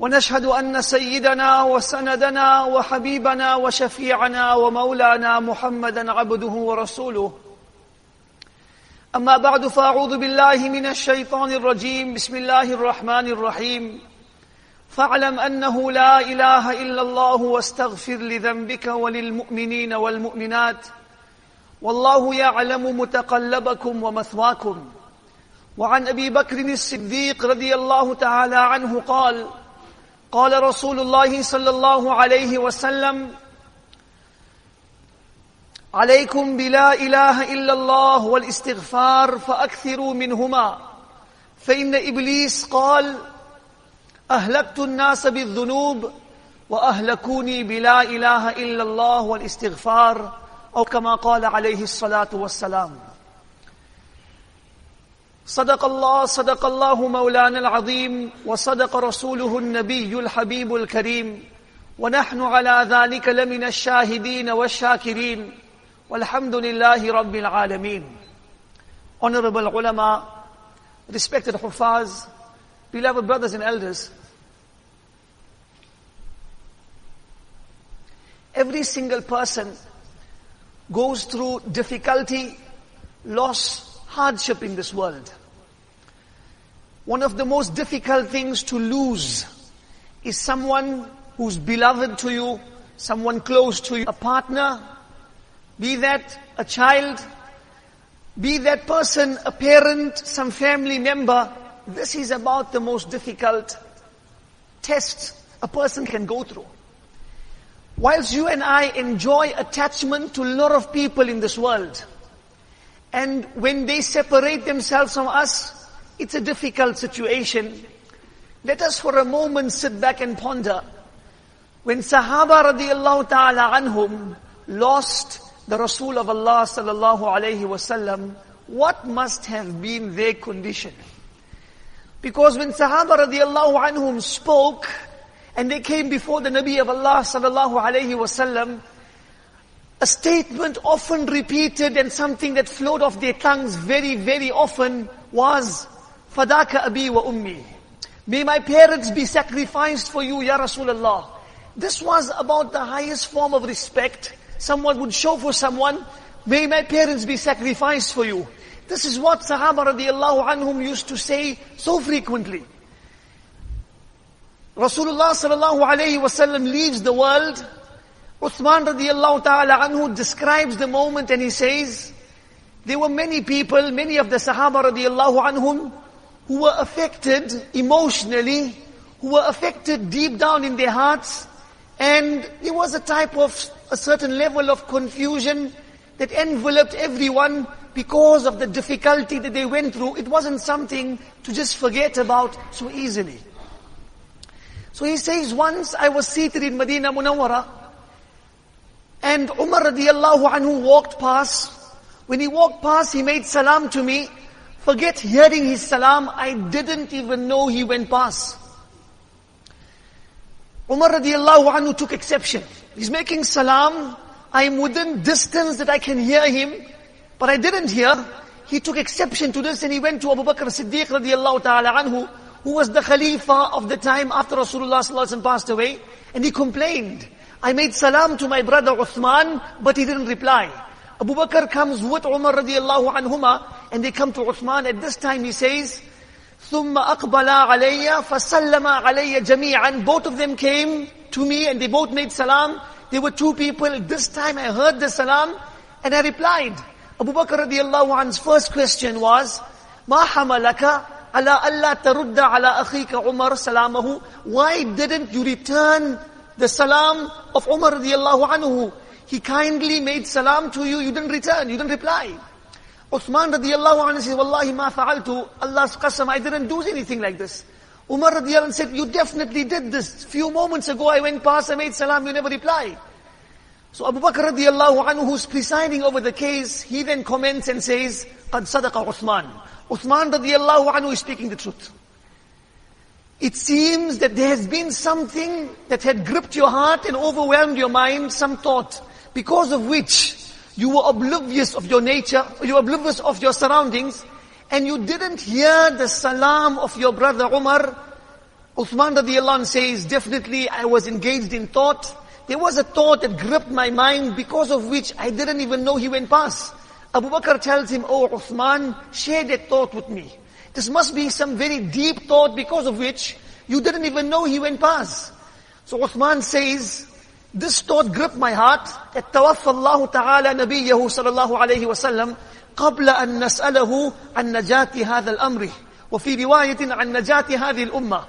ونشهد أن سيدنا وسندنا وحبيبنا وشفيعنا ومولانا محمدا عبده ورسوله. أما بعد فأعوذ بالله من الشيطان الرجيم. بسم الله الرحمن الرحيم. فاعلم أنه لا إله إلا الله واستغفر لذنبك وللمؤمنين والمؤمنات. والله يعلم متقلبكم ومثواكم. وعن أبي بكر الصديق رضي الله تعالى عنه قال قال رسول الله صلى الله عليه وسلم عليكم بلا إله إلا الله والاستغفار فأكثروا منهما. فإن إبليس قال أهلكت الناس بالذنوب وأهلكوني بلا إله إلا الله والاستغفار أو كما قال عليه الصلاة والسلام. صدق الله صدق الله مولانا العظيم وصدق رسوله النبي الحبيب الكريم. ونحن على ذلك لمن الشاهدين والشاكرين. والحمد لله رب العالمين. Honorable ulama, respected hufaz, beloved brothers and elders, every single person goes through difficulty, loss, hardship in this world. One of the most difficult things to lose is someone who's beloved to you, someone close to you, a partner, be that a child, be that person a parent, some family member. This is about the most difficult test a person can go through. Whilst you and I enjoy attachment to a lot of people in this world, and when they separate themselves from us, it's a difficult situation. Let us for a moment sit back and ponder. When Sahaba radiallahu ta'ala anhum lost the Rasul of Allah sallallahu alayhi wasallam, what must have been their condition? Because when Sahaba radiallahu anhum spoke, and they came before the Nabi of Allah sallallahu alayhi wasallam, a statement often repeated and something that flowed off their tongues very, very often was, Fadaka abi wa ummi. May my parents be sacrificed for you, Ya Rasulullah. This was about the highest form of respect someone would show for someone, may my parents be sacrificed for you. This is what Sahaba radiallahu anhum used to say so frequently. Rasulullah sallallahu alayhi wasallam leaves the world. Uthman radiallahu ta'ala anhu describes the moment and he says, there were many people, many of the Sahaba radiallahu anhum, who were affected emotionally, who were affected deep down in their hearts, and there was a type of, a certain level of confusion that enveloped everyone because of the difficulty that they went through. It wasn't something to just forget about so easily. So he says, once I was seated in Medina Munawwara, and Umar radiallahu anhu walked past. When he walked past, he made salam to me. Forget hearing his salam, I didn't even know he went past. Umar radiallahu anhu took exception. He's making salam. I'm within distance that I can hear him, but I didn't hear. He took exception to this and he went to Abu Bakr Siddiq radiallahu ta'ala anhu, who was the Khalifa of the time after Rasulullah sallallahu passed away, and he complained. I made salam to my brother Uthman, but he didn't reply. Abu Bakr comes with Umar radiallahu anhuma, and they come to Uthman. At this time he says, ثم أقبل علي فسلم علي جميعا Both of them came to me and they both made salam. There were two people. This time I heard the salam and I replied. Abu Bakr radiallahu anhu's first question was, ما حملك على ألا ترد على أخيك عمر سلامه Why didn't you return the salam of Umar radiallahu anhu? He kindly made salam to you, you didn't return, you didn't reply. Uthman radiallahu anhu says, Wallahi ma fa'altu, Allah's qasam, I didn't do anything like this. Umar radiallahu anhu said, you definitely did this. Few moments ago I went past, I made salam, you never replied. So Abu Bakr radiallahu anhu who's presiding over the case, he then comments and says, قَدْ صَدَقَ Uthman. Uthman radiallahu anhu is speaking the truth. It seems that there has been something that had gripped your heart and overwhelmed your mind, some thought, because of which you were oblivious of your nature, you were oblivious of your surroundings, and you didn't hear the salam of your brother Umar. Uthman radiallahu anh says, definitely I was engaged in thought. There was a thought that gripped my mind because of which I didn't even know he went past. Abu Bakr tells him, Oh Uthman, share that thought with me. This must be some very deep thought because of which you didn't even know he went past. So Uthman says, this thought gripped my heart that توفى الله تعالى نبيه صلى الله عليه وسلم قبل أن نسأله عن نجاة هذا الأمر وفي رواية عن نجاة هذه الأمة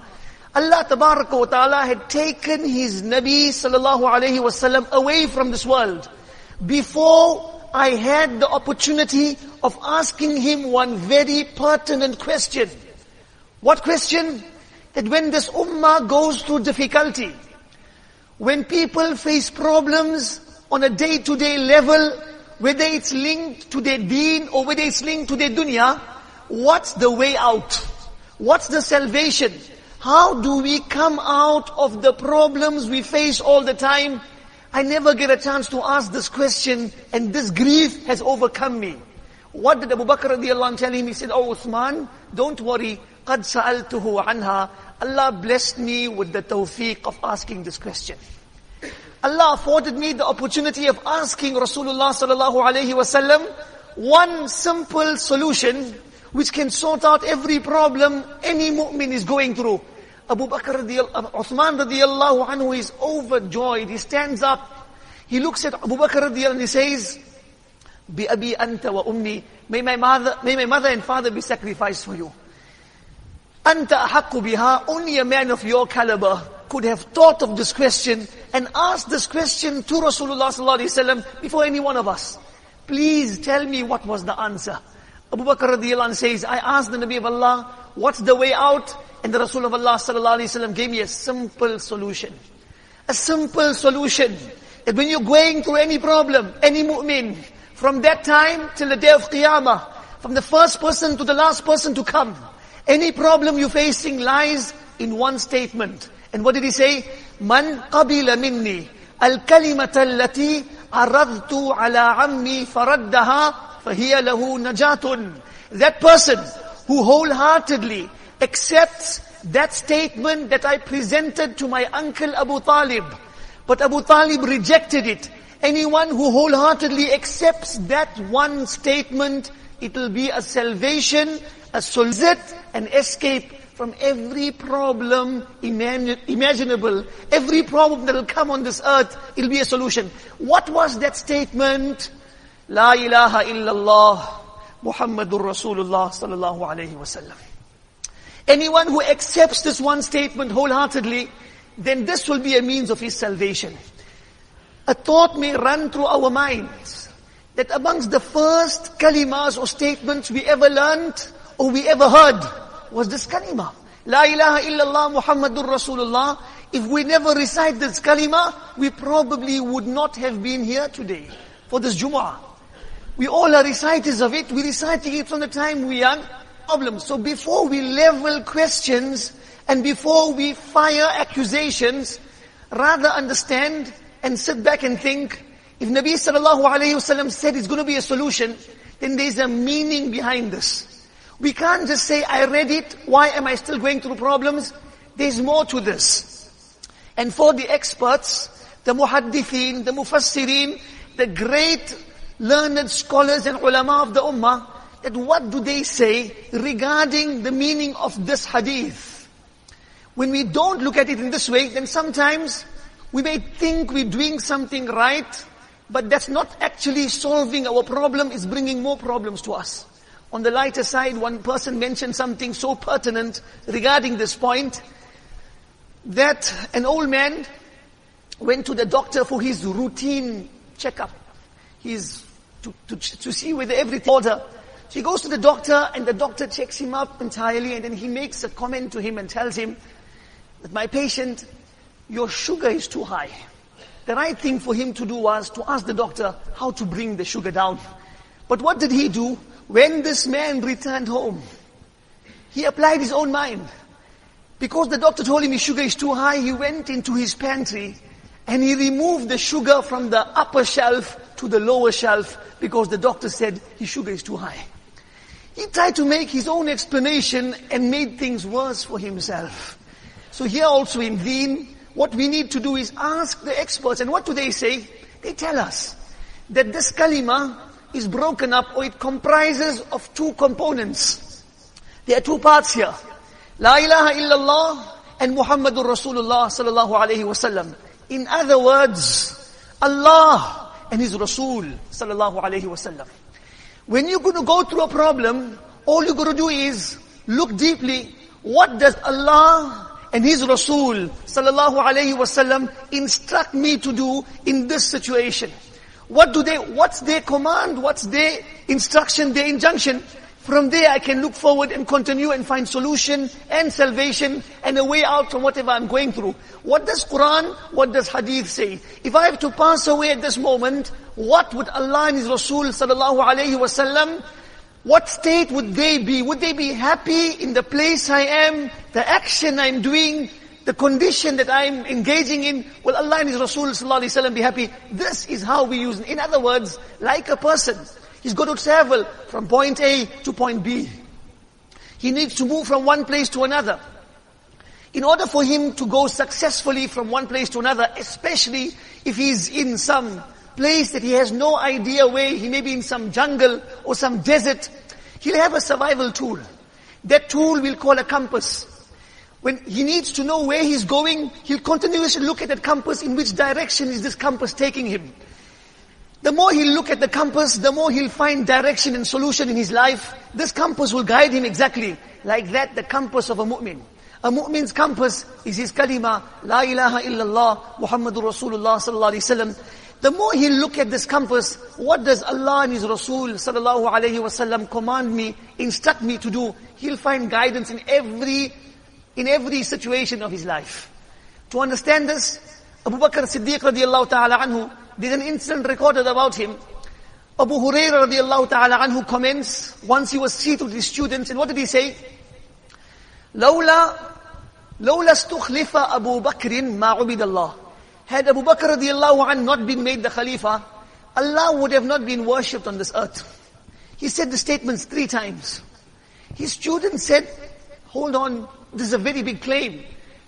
Allah Tabaraka wa Ta'ala had taken His Nabi sallallahu alayhi wasallam away from this world before I had the opportunity of asking him one very pertinent question. What question? That when this ummah goes through difficulty, when people face problems on a day-to-day level, whether it's linked to their deen or whether it's linked to their dunya, what's the way out? What's the salvation? How do we come out of the problems we face all the time? I never get a chance to ask this question and this grief has overcome me. What did Abu Bakr radiallahu tell him? He said, Oh Uthman, don't worry. قَدْ سَأَلْتُهُ عَنْهَا Allah blessed me with the tawfiq of asking this question. Allah afforded me the opportunity of asking Rasulullah sallallahu alayhi wasallam one simple solution which can sort out every problem any mu'min is going through. Abu Bakr radiallahu, Uthman radiallahu anhu is overjoyed. He stands up. He looks at Abu Bakr radiallahu and he says, Bi abi anta wa ummi. May my mother, may my mother and father be sacrificed for you. Anta ahakku biha. Only a man of your caliber could have thought of this question and asked this question to Rasulullah sallallahu alaihi wasallam before any one of us. Please tell me what was the answer. Abu Bakr radiallahu says, I asked the Nabi of Allah, what's the way out? And the Rasul of Allah sallallahu gave me a simple solution. A simple solution. That when you're going through any problem, any mu'min, from that time till the day of Qiyamah, from the first person to the last person to come, any problem you're facing lies in one statement. And what did he say? Man qabila minni al-kalimata allati aradtu ala ammi faraddaha fahiya lahu najatun. That person who wholeheartedly accepts that statement that I presented to my uncle Abu Talib, but Abu Talib rejected it. Anyone who wholeheartedly accepts that one statement, it will be a salvation, a solution, an escape from every problem imaginable, every problem that will come on this earth, it'll be a solution. What was that statement? La ilaha illallah Muhammadur Rasulullah sallallahu alayhi wasallam. Anyone who accepts this one statement wholeheartedly, then this will be a means of his salvation. A thought may run through our minds that amongst the first kalimas or statements we ever learned or we ever heard was this kalima. La ilaha illallah Muhammadur Rasulullah. If we never recite this kalima, we probably would not have been here today for this Jumu'ah. We all are reciters of it. We reciting it from the time we are problem. So before we level questions and before we fire accusations, rather understand and sit back and think, if Nabi sallallahu alayhi wasallam said it's going to be a solution, then there's a meaning behind this. We can't just say, I read it, why am I still going through problems? There's more to this. And for the experts, the muhaddithin, the mufassirin, the great learned scholars and ulama of the ummah, that what do they say regarding the meaning of this hadith? When we don't look at it in this way, then sometimes we may think we're doing something right, but that's not actually solving our problem, it's bringing more problems to us. On the lighter side, one person mentioned something so pertinent regarding this point, that an old man went to the doctor for his routine checkup. He's to, to, to see whether everything order. So he goes to the doctor and the doctor checks him up entirely and then he makes a comment to him and tells him that my patient, your sugar is too high. the right thing for him to do was to ask the doctor how to bring the sugar down. But what did he do? When this man returned home, he applied his own mind. Because the doctor told him his sugar is too high, he went into his pantry and he removed the sugar from the upper shelf to the lower shelf because the doctor said his sugar is too high. He tried to make his own explanation and made things worse for himself. So here also in Deen, what we need to do is ask the experts. And what do they say? They tell us that this kalima is broken up or it comprises of two components. There are two parts here. La ilaha illallah and Muhammadur Rasulullah sallallahu alayhi wasallam. In other words, Allah and His Rasul sallallahu alayhi wasallam. When you're going to go through a problem, all you're going to do is look deeply. What does Allah and His Rasul sallallahu alayhi wasallam instruct me to do in this situation? What do they, what's their command? What's their instruction, their injunction? From there I can look forward and continue and find solution and salvation and a way out from whatever I'm going through. What does Quran, what does Hadith say? If I have to pass away at this moment, what would Allah and His Rasul sallallahu alayhi wasallam, what state would they be? Would they be happy in the place I am, the action I'm doing, the condition that I'm engaging in? Will Allah and His Rasul sallallahu alayhi wasallam be happy? This is how we use. In other words, like a person, He's got to travel from point A to point B. He needs to move from one place to another. In order for him to go successfully from one place to another, especially if he's in some place that he has no idea where, he may be in some jungle or some desert, he'll have a survival tool. That tool we'll call a compass. When he needs to know where he's going, he'll continuously look at that compass, in which direction is this compass taking him. The more he'll look at the compass, the more he'll find direction and solution in his life. This compass will guide him exactly like that, the compass of a mu'min. A mu'min's compass is his kalima, La ilaha illallah, Muhammadur Rasulullah sallallahu alayhi wasallam. The more he'll look at this compass, what does Allah and His Rasul sallallahu alayhi wasallam command me, instruct me to do? He'll find guidance in every, in every situation of his life. To understand this, Abu Bakr Siddiq radiallahu ta'ala anhu, there's an incident recorded about him. Abu Hurairah radiallahu ta'ala anhu comments, once he was seated with his students, and what did he say? لولا لولا استخلف أبو بكر ما عبد الله. Had Abu Bakr radiallahu anhu not been made the Khalifa, Allah would have not been worshipped on this earth. He said the statements three times. His student said, hold on, this is a very big claim.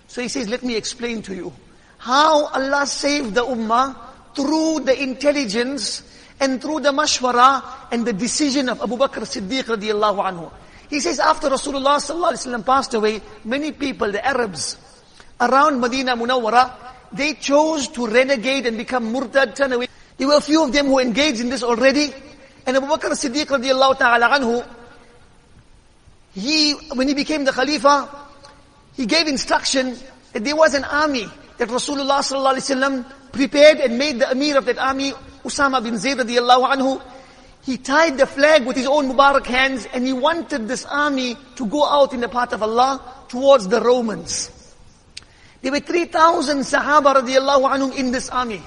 So he says, let me explain to you. How Allah saved the ummah through the intelligence and through the mashwara and the decision of Abu Bakr Siddiq radiallahu anhu. He says after Rasulullah sallallahu alaihi wasallam passed away, many people, the Arabs, around Medina Munawwara, they chose to renegade and become murtad, turn away. There were a few of them who engaged in this already. And Abu Bakr Siddiq radiallahu ta'ala anhu, he, when he became the Khalifa, he gave instruction that there was an army that Rasulullah sallallahu alaihi wasallam prepared and made the Amir of that army, Usama bin Zayd radiallahu anhu, he tied the flag with his own Mubarak hands and he wanted this army to go out in the path of Allah towards the Romans. There were 3,000 Sahaba radiallahu anhum in this army.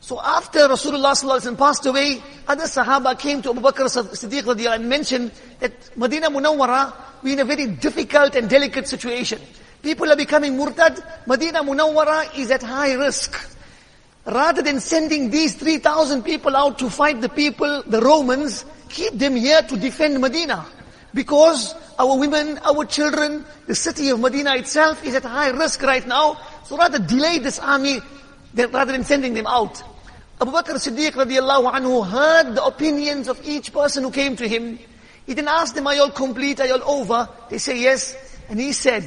So after Rasulullah sallallahu passed away, other Sahaba came to Abu Bakr Siddiq and mentioned that Medina Munawwara, we're in a very difficult and delicate situation. People are becoming murtad. Medina Munawwara is at high risk rather than sending these 3,000 people out to fight the people, the Romans, keep them here to defend Medina. Because our women, our children, the city of Medina itself is at high risk right now. So rather delay this army than, rather than sending them out. Abu Bakr Siddiq radiallahu anhu heard the opinions of each person who came to him. He then asked them, are you all complete? Are you all over? They say yes. And he said,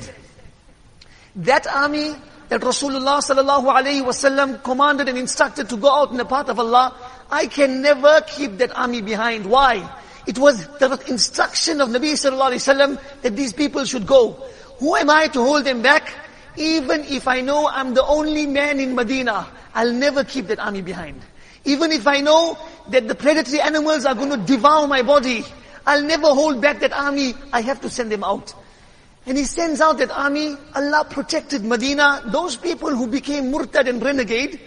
that army that Rasulullah sallallahu alayhi wasallam commanded and instructed to go out in the path of Allah, I can never keep that army behind. Why? It was the instruction of Nabi sallallahu alayhi wasallam that these people should go. Who am I to hold them back? Even if I know I'm the only man in Medina, I'll never keep that army behind. Even if I know that the predatory animals are going to devour my body, I'll never hold back that army. I have to send them out. And he sends out that army. Allah protected Medina. Those people who became murtad and renegade,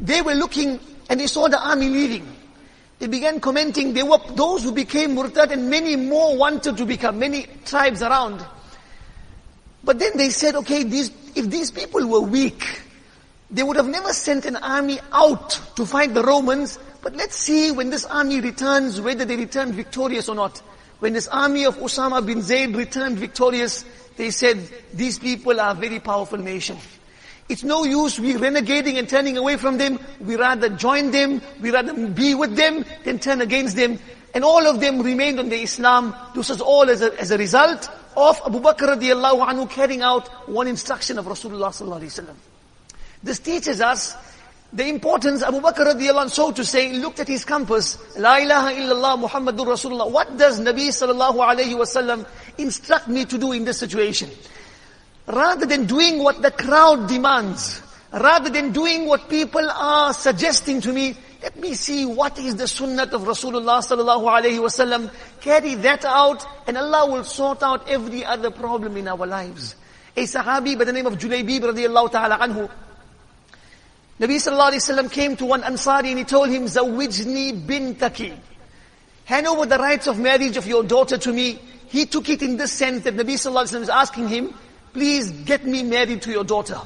they were looking and they saw the army leaving. They began commenting, they were those who became murtad and many more wanted to become, many tribes around. But then they said, okay, these, if these people were weak, they would have never sent an army out to fight the Romans, but let's see when this army returns, whether they return victorious or not. When this army of Osama bin Zayd returned victorious, they said, these people are a very powerful nation. It's no use we renegading and turning away from them. We rather join them, we rather be with them than turn against them. And all of them remained on the Islam. This was all as a, as a result of Abu Bakr radiallahu anhu carrying out one instruction of Rasulullah sallallahu alaihi wasallam. This teaches us the importance, Abu Bakr radiallahu so to say, looked at his compass, La ilaha illallah Muhammadur Rasulullah. What does Nabi sallallahu alayhi wasallam instruct me to do in this situation? Rather than doing what the crowd demands, rather than doing what people are suggesting to me, let me see what is the sunnah of Rasulullah sallallahu alayhi wasallam. Carry that out and Allah will sort out every other problem in our lives. A sahabi by the name of Julaybib radiallahu ta'ala anhu, Nabi sallallahu alayhi came to one Ansari and he told him, Zawijni bintaki. Hand over the rights of marriage of your daughter to me. He took it in this sense that Nabi sallallahu alayhi wasallam is asking him, please get me married to your daughter.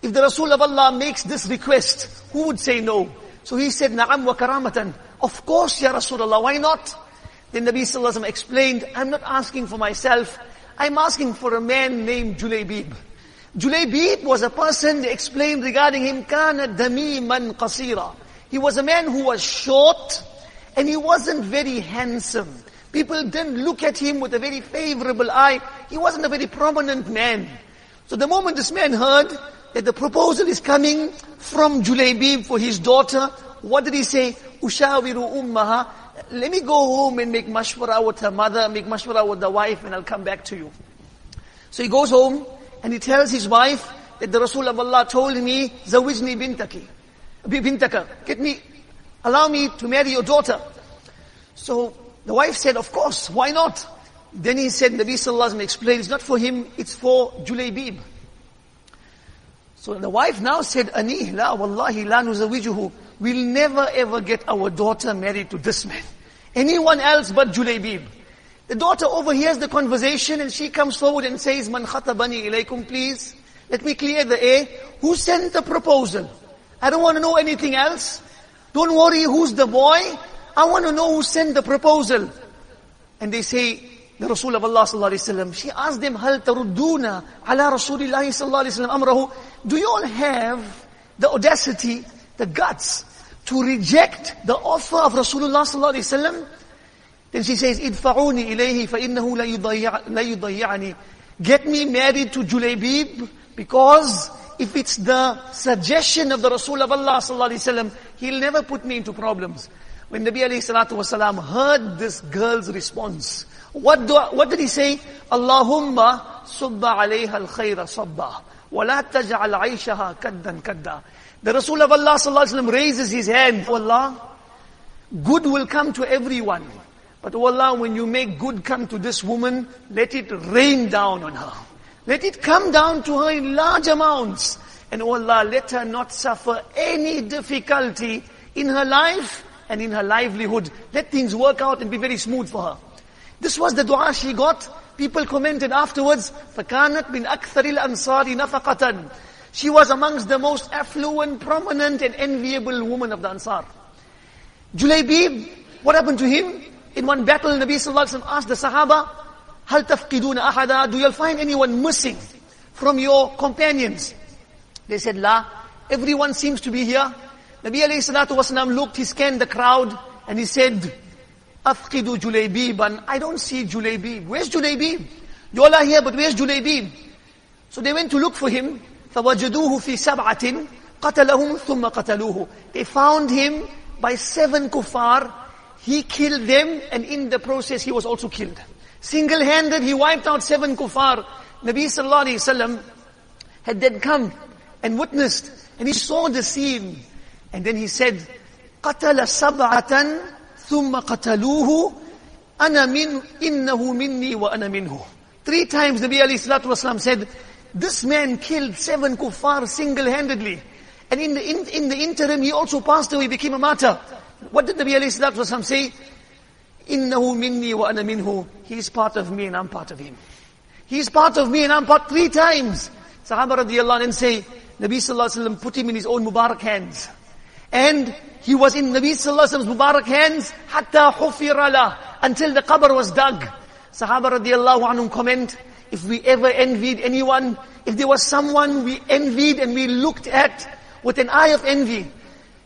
If the Rasul of Allah makes this request, who would say no? So he said, Na'am wa karamatan. Of course, Ya Rasulullah, why not? Then Nabi sallallahu alayhi explained, I'm not asking for myself. I'm asking for a man named Julaybib. Julaybib was a person, they explained regarding him, kana damiman qasira. He was a man who was short, and he wasn't very handsome. People didn't look at him with a very favorable eye. He wasn't a very prominent man. So the moment this man heard that the proposal is coming from Julaybib for his daughter, what did he say? Ushawiru ummaha. Let me go home and make mashwara with her mother, make mashwara with the wife, and I'll come back to you. So he goes home, and he tells his wife that the Rasul of Allah told me, Zawijni bintaki, bintaka, get me, allow me to marry your daughter. So the wife said, of course, why not? Then he said, Nabi Sallallahu Alaihi explained, it's not for him, it's for Julaybib. So the wife now said, Ani, la wallahi la nuzawijuhu. We'll never ever get our daughter married to this man. Anyone else but Julaybib. The daughter overhears the conversation and she comes forward and says, Man khatabani ilaykum, please. Let me clear the air. Who sent the proposal? I don't want to know anything else. Don't worry who's the boy. I want to know who sent the proposal. And they say, the Rasul of Allah sallallahu alaihi wasallam. She asked them, "Hal tarudduna ala Rasulillahi sallallahu alaihi wasallam amrahu?" Do you all have the audacity, the guts to reject the offer of Rasulullah sallallahu alaihi wasallam? Then she says, "Idfa'uni ilayhi فإنه لا يضيعني." Get me married to Julaybib because if it's the suggestion of the Rasul of Allah sallallahu alaihi wasallam, he'll never put me into problems. When Nabi alayhi salatu wasalam heard this girl's response, what, do, what did he say? Allahumma subba alayha al-khayra sabba. وَلَا تَجْعَلْ عَيْشَهَا كَدًّا كَدًّا The Rasul of Allah sallallahu alaihi wasallam raises his hand. Oh Allah, good will come to everyone. But oh Allah, when you make good come to this woman, let it rain down on her. Let it come down to her in large amounts. And oh Allah, let her not suffer any difficulty in her life and in her livelihood. Let things work out and be very smooth for her. This was the dua she got. People commented afterwards, فَكَانَتْ مِنْ أَكْثَرِ الْأَنصَارِ نَفَقَةً She was amongst the most affluent, prominent and enviable woman of the Ansar. Julaybib, what happened to him? In one battle, Nabi Sallallahu Alaihi Wasallam asked the Sahaba, هَلْ تَفْقِدُونَ أَحَدًا Do you find anyone missing from your companions? They said, La, everyone seems to be here. Nabi alayhi salatu wasalam looked, he scanned the crowd, and he said, أَفْقِدُ جُلَيْبِيبًا I don't see Julaybib. Where's Julaybib? You all are here, but where's Julaybib? So they went to look for him. فَوَجَدُوهُ فِي سَبْعَةٍ قَتَلَهُمْ ثُمَّ قَتَلُوهُ They found him by seven kuffar. He killed them, and in the process he was also killed. Single-handed, he wiped out seven kuffar. Nabi sallallahu alayhi wasallam had then come and witnessed, and he saw the scene. And then he said, قَتَلَ سَبْعَةً ثم قتلوه أنا من إنه مني وأنا منه Three times Nabi alayhi salatu wasalam said, this man killed seven kuffar single-handedly. And in the, in, in the interim, he also passed away, became a martyr. What did Nabi alayhi salatu wasalam say? Innahu minni wa ana minhu. He's part of me and I'm part of him. He's part of me and I'm part three times. Sahaba radiallahu anh say, Nabi sallallahu alayhi wa put him in his own Mubarak hands. And he was in Nabi sallallahu alayhi wa Mubarak hands, hatta hufirala, until the qabr was dug. Sahaba radiallahu anhum comment, if we ever envied anyone, if there was someone we envied and we looked at with an eye of envy,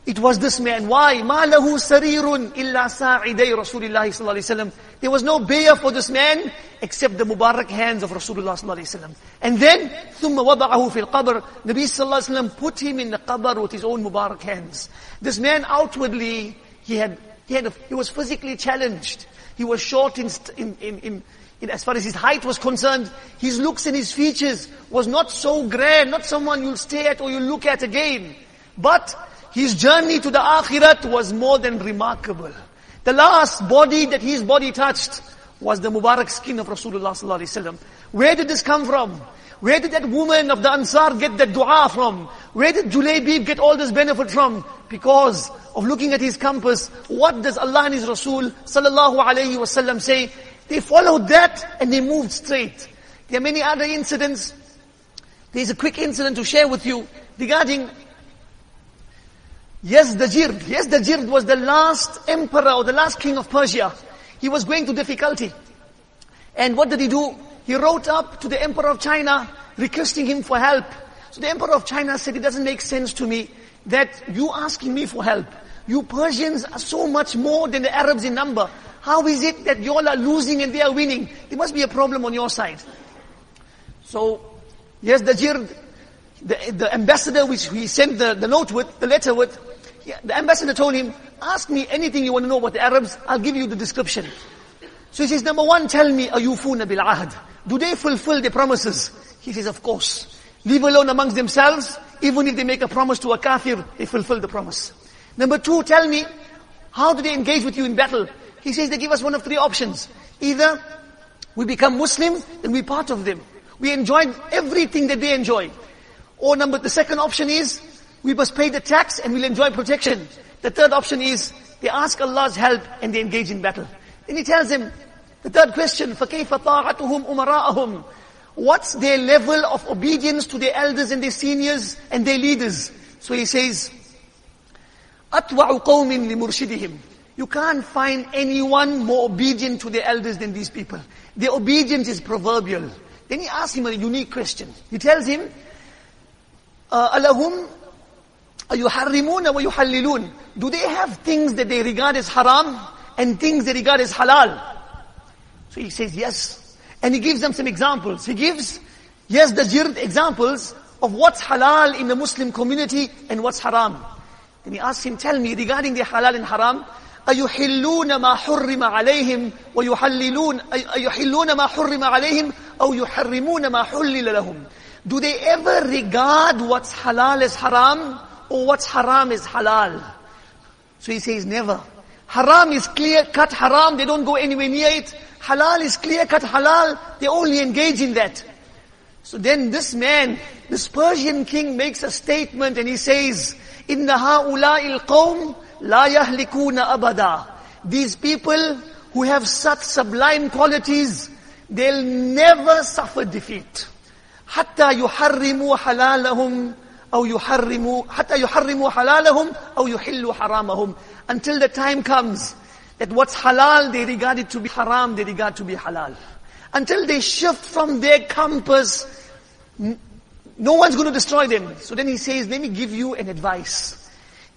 it was this man. Why? مَا لَهُ سَرِيرٌ إِلَّا سَاعِدَيْ رَسُولِ اللَّهِ صلى الله عليه وسلم. There was no bear for this man except the Mubarak hands of Rasulullah صلى الله عليه وسلم. And then, ثُمَّ وَضَعَهُ فِي الْقَبْرِ Nabi صلى الله عليه وسلم put him in the qabr with his own Mubarak hands. This man outwardly, he had, he had, a, he was physically challenged. He was short in, in, in, in, as far as his height was concerned. His looks and his features was not so grand, not someone you'll stay at or you'll look at again. But, his journey to the akhirat was more than remarkable. The last body that his body touched was the Mubarak skin of Rasulullah sallallahu alaihi wasallam. Where did this come from? Where did that woman of the Ansar get that dua from? Where did Julaybib get all this benefit from? Because of looking at his compass, what does Allah and His Rasul sallallahu alaihi wasallam say? They followed that and they moved straight. There are many other incidents. There's a quick incident to share with you regarding Yazdajird. Yazdajird was the last emperor or the last king of Persia. He was going to difficulty. And what did he do? He wrote up to the emperor of China requesting him for help. So the emperor of China said, it doesn't make sense to me that you asking me for help. You Persians are so much more than the Arabs in number. How is it that you all are losing and they are winning? There must be a problem on your side. So, yes, the the, the ambassador which he sent the, the note with, the letter with, the ambassador told him, ask me anything you want to know about the Arabs, I'll give you the description. So he says, number one, tell me, ayufuna bil ahad. Do they fulfill the promises? He says, of course. Leave alone amongst themselves, even if they make a promise to a kafir, they fulfill the promise. Number two, tell me, how do they engage with you in battle? He says they give us one of three options. Either we become Muslim, then we're part of them. We enjoy everything that they enjoy. Or number, the second option is, we must pay the tax and we'll enjoy protection. The third option is, they ask Allah's help and they engage in battle. Then he tells him, the third question, فَكَيْفَ طَاعَتُهُمْ أُمَرَاءَهُم What's their level of obedience to their elders and their seniors and their leaders? So he says, أَتْوَعُ قَوْمٍ لِمُرْشِدِهِمْ You can't find anyone more obedient to their elders than these people. Their obedience is proverbial. Then he asks him a unique question. He tells him, أَلَهُمْ وَيُحَلِّلُونَ Do they have things that they regard as haram and things they regard as halal? So he says yes. And he gives them some examples. He gives, Yazdajird examples of what's halal in the Muslim community and what's haram. Then he asks him, tell me regarding the halal and haram, أيحلون ما حرم عليهم ويحللون أيحلون ما حرم عليهم أو يحرمون ما حلل لهم Do they ever regard what's halal as haram or what's haram is halal? So he says never. Haram is clear cut haram, they don't go anywhere near it. Halal is clear cut halal, they only engage in that. So then this man, this Persian king makes a statement and he says, إِنَّ هَؤُلَاءِ الْقَوْمِ لَا يَهْلِكُونَ أَبَدًا These people who have such sublime qualities, they'll never suffer defeat. حتى يحرموا حلالهم أو يحرموا حتى يحرموا حلالهم أو يحلوا حرامهم until the time comes that what's halal they regard it to be haram they regard to be halal until they shift from their compass no one's going to destroy them so then he says let me give you an advice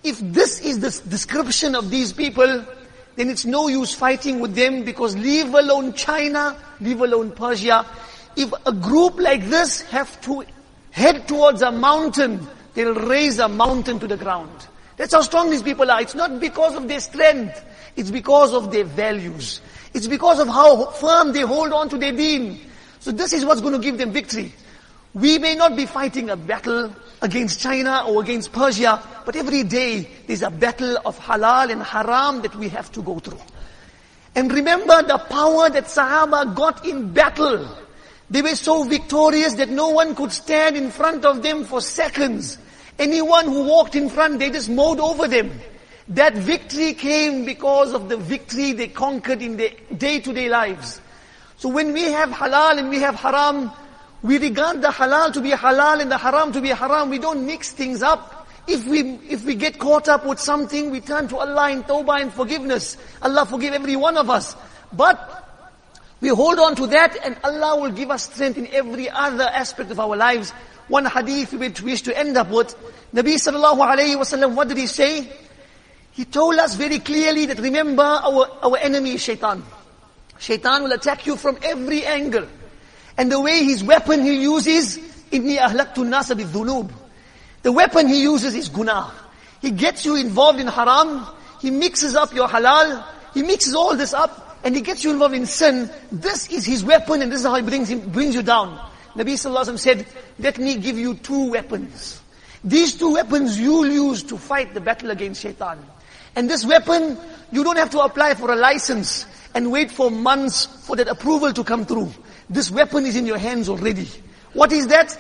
if this is the description of these people then it's no use fighting with them because leave alone China leave alone Persia if a group like this have to head towards a mountain, they'll raise a mountain to the ground. That's how strong these people are. It's not because of their strength. It's because of their values. It's because of how firm they hold on to their deen. So this is what's going to give them victory. We may not be fighting a battle against China or against Persia, but every day there's a battle of halal and haram that we have to go through. And remember the power that Sahaba got in battle. They were so victorious that no one could stand in front of them for seconds. Anyone who walked in front, they just mowed over them. That victory came because of the victory they conquered in their day-to-day lives. So when we have halal and we have haram, we regard the halal to be halal and the haram to be haram. We don't mix things up. If we, if we get caught up with something, we turn to Allah in tawbah and forgiveness. Allah forgive every one of us. But we hold on to that and Allah will give us strength in every other aspect of our lives. One hadith which we wish to end up with. Nabi sallallahu alayhi wasallam, what did he say? He told us very clearly that remember our, our enemy is shaitan. Shaitan will attack you from every angle. And the way his weapon he uses, inni ahlaktu nasa bidhunub. The weapon he uses is guna. He gets you involved in haram, he mixes up your halal, he mixes all this up, and he gets you involved in sin. This is his weapon and this is how he brings, him, brings you down. Nabi Sallallahu Alaihi said, let me give you two weapons. These two weapons you'll use to fight the battle against shaitan. And this weapon, you don't have to apply for a license and wait for months for that approval to come through. This weapon is in your hands already. What is that?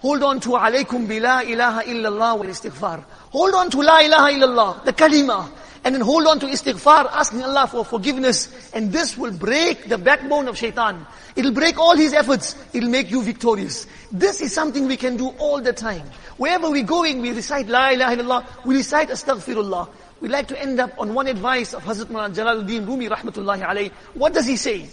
Hold on to alaykum bi la ilaha illallah wal istighfar. Hold on to la ilaha illallah, the kalima. And then hold on to istighfar, asking Allah for forgiveness. And this will break the backbone of shaitan. It'll break all his efforts. It'll make you victorious. This is something we can do all the time. Wherever we're going, we recite la ilaha illallah, we recite astaghfirullah. We like to end up on one advice of Hazrat Mullah Jalaluddin Rumi rahmatullahi alayhi. What does he say?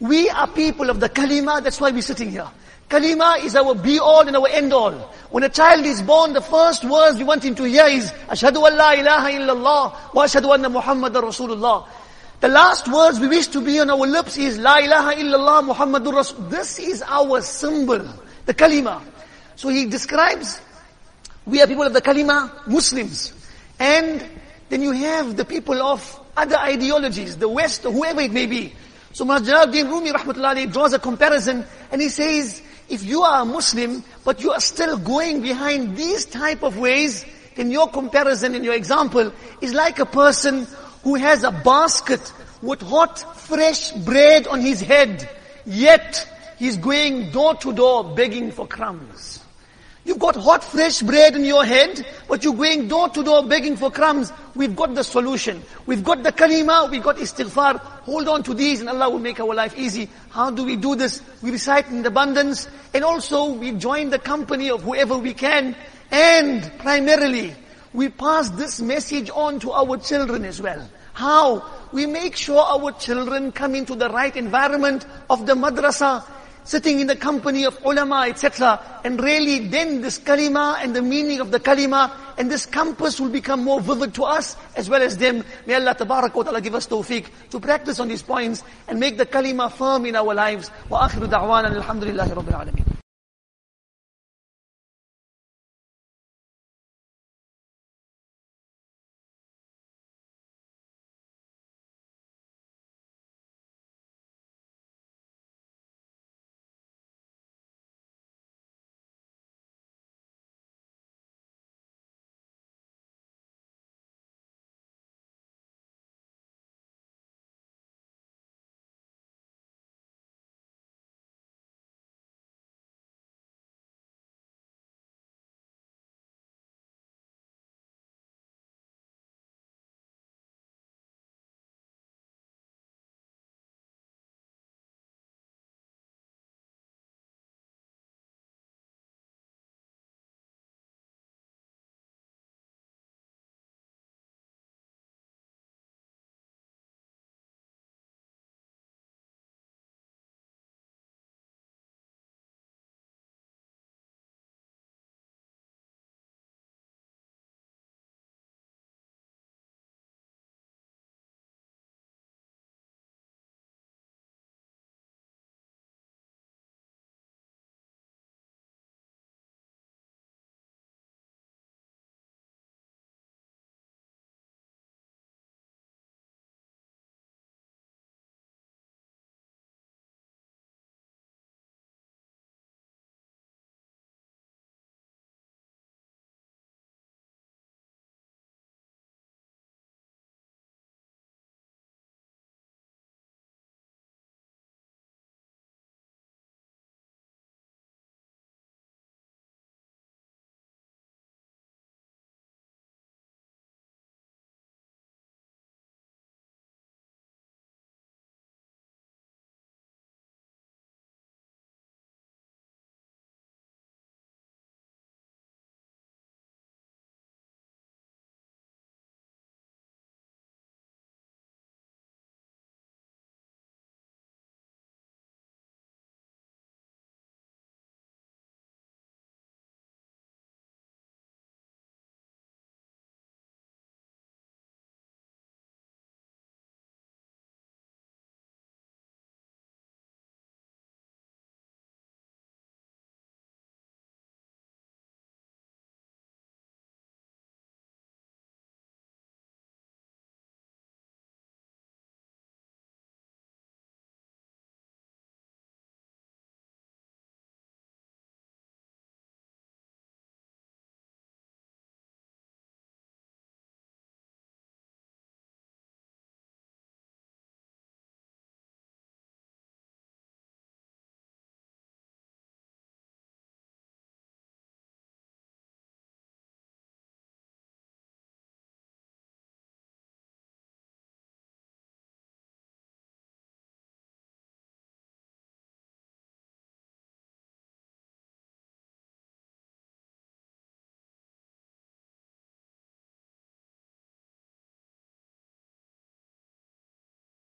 We are people of the kalima, that's why we're sitting here. Kalima is our be all and our end all. When a child is born, the first words we want him to hear is, Ashhadu an la ilaha illallah wa ashhadu anna Muhammadan Rasulullah. The last words we wish to be on our lips is, La ilaha illallah Muhammadur Rasul. This is our symbol, the kalima. So he describes, we are people of the kalima, Muslims. And then you have the people of other ideologies, the West, or whoever it may be. So Jalaluddin Rumi rahmatullahi draws a comparison and he says, if you are a Muslim, but you are still going behind these type of ways, then your comparison and your example is like a person who has a basket with hot, fresh bread on his head, yet he's going door to door begging for crumbs. You've got hot, fresh bread in your hand, but you're going door to door begging for crumbs. We've got the solution. We've got the kalima, we've got istighfar. Hold on to these and Allah will make our life easy. How do we do this? We recite in abundance and also we join the company of whoever we can and primarily we pass this message on to our children as well. How? We make sure our children come into the right environment of the madrasa sitting in the company of ulama, etc. And really then this kalima and the meaning of the kalima and this compass will become more vivid to us as well as them. May Allah tabarak ta'ala give us tawfiq to practice on these points and make the kalima firm in our lives. Wa akhiru da'wana alhamdulillahi rabbil alameen.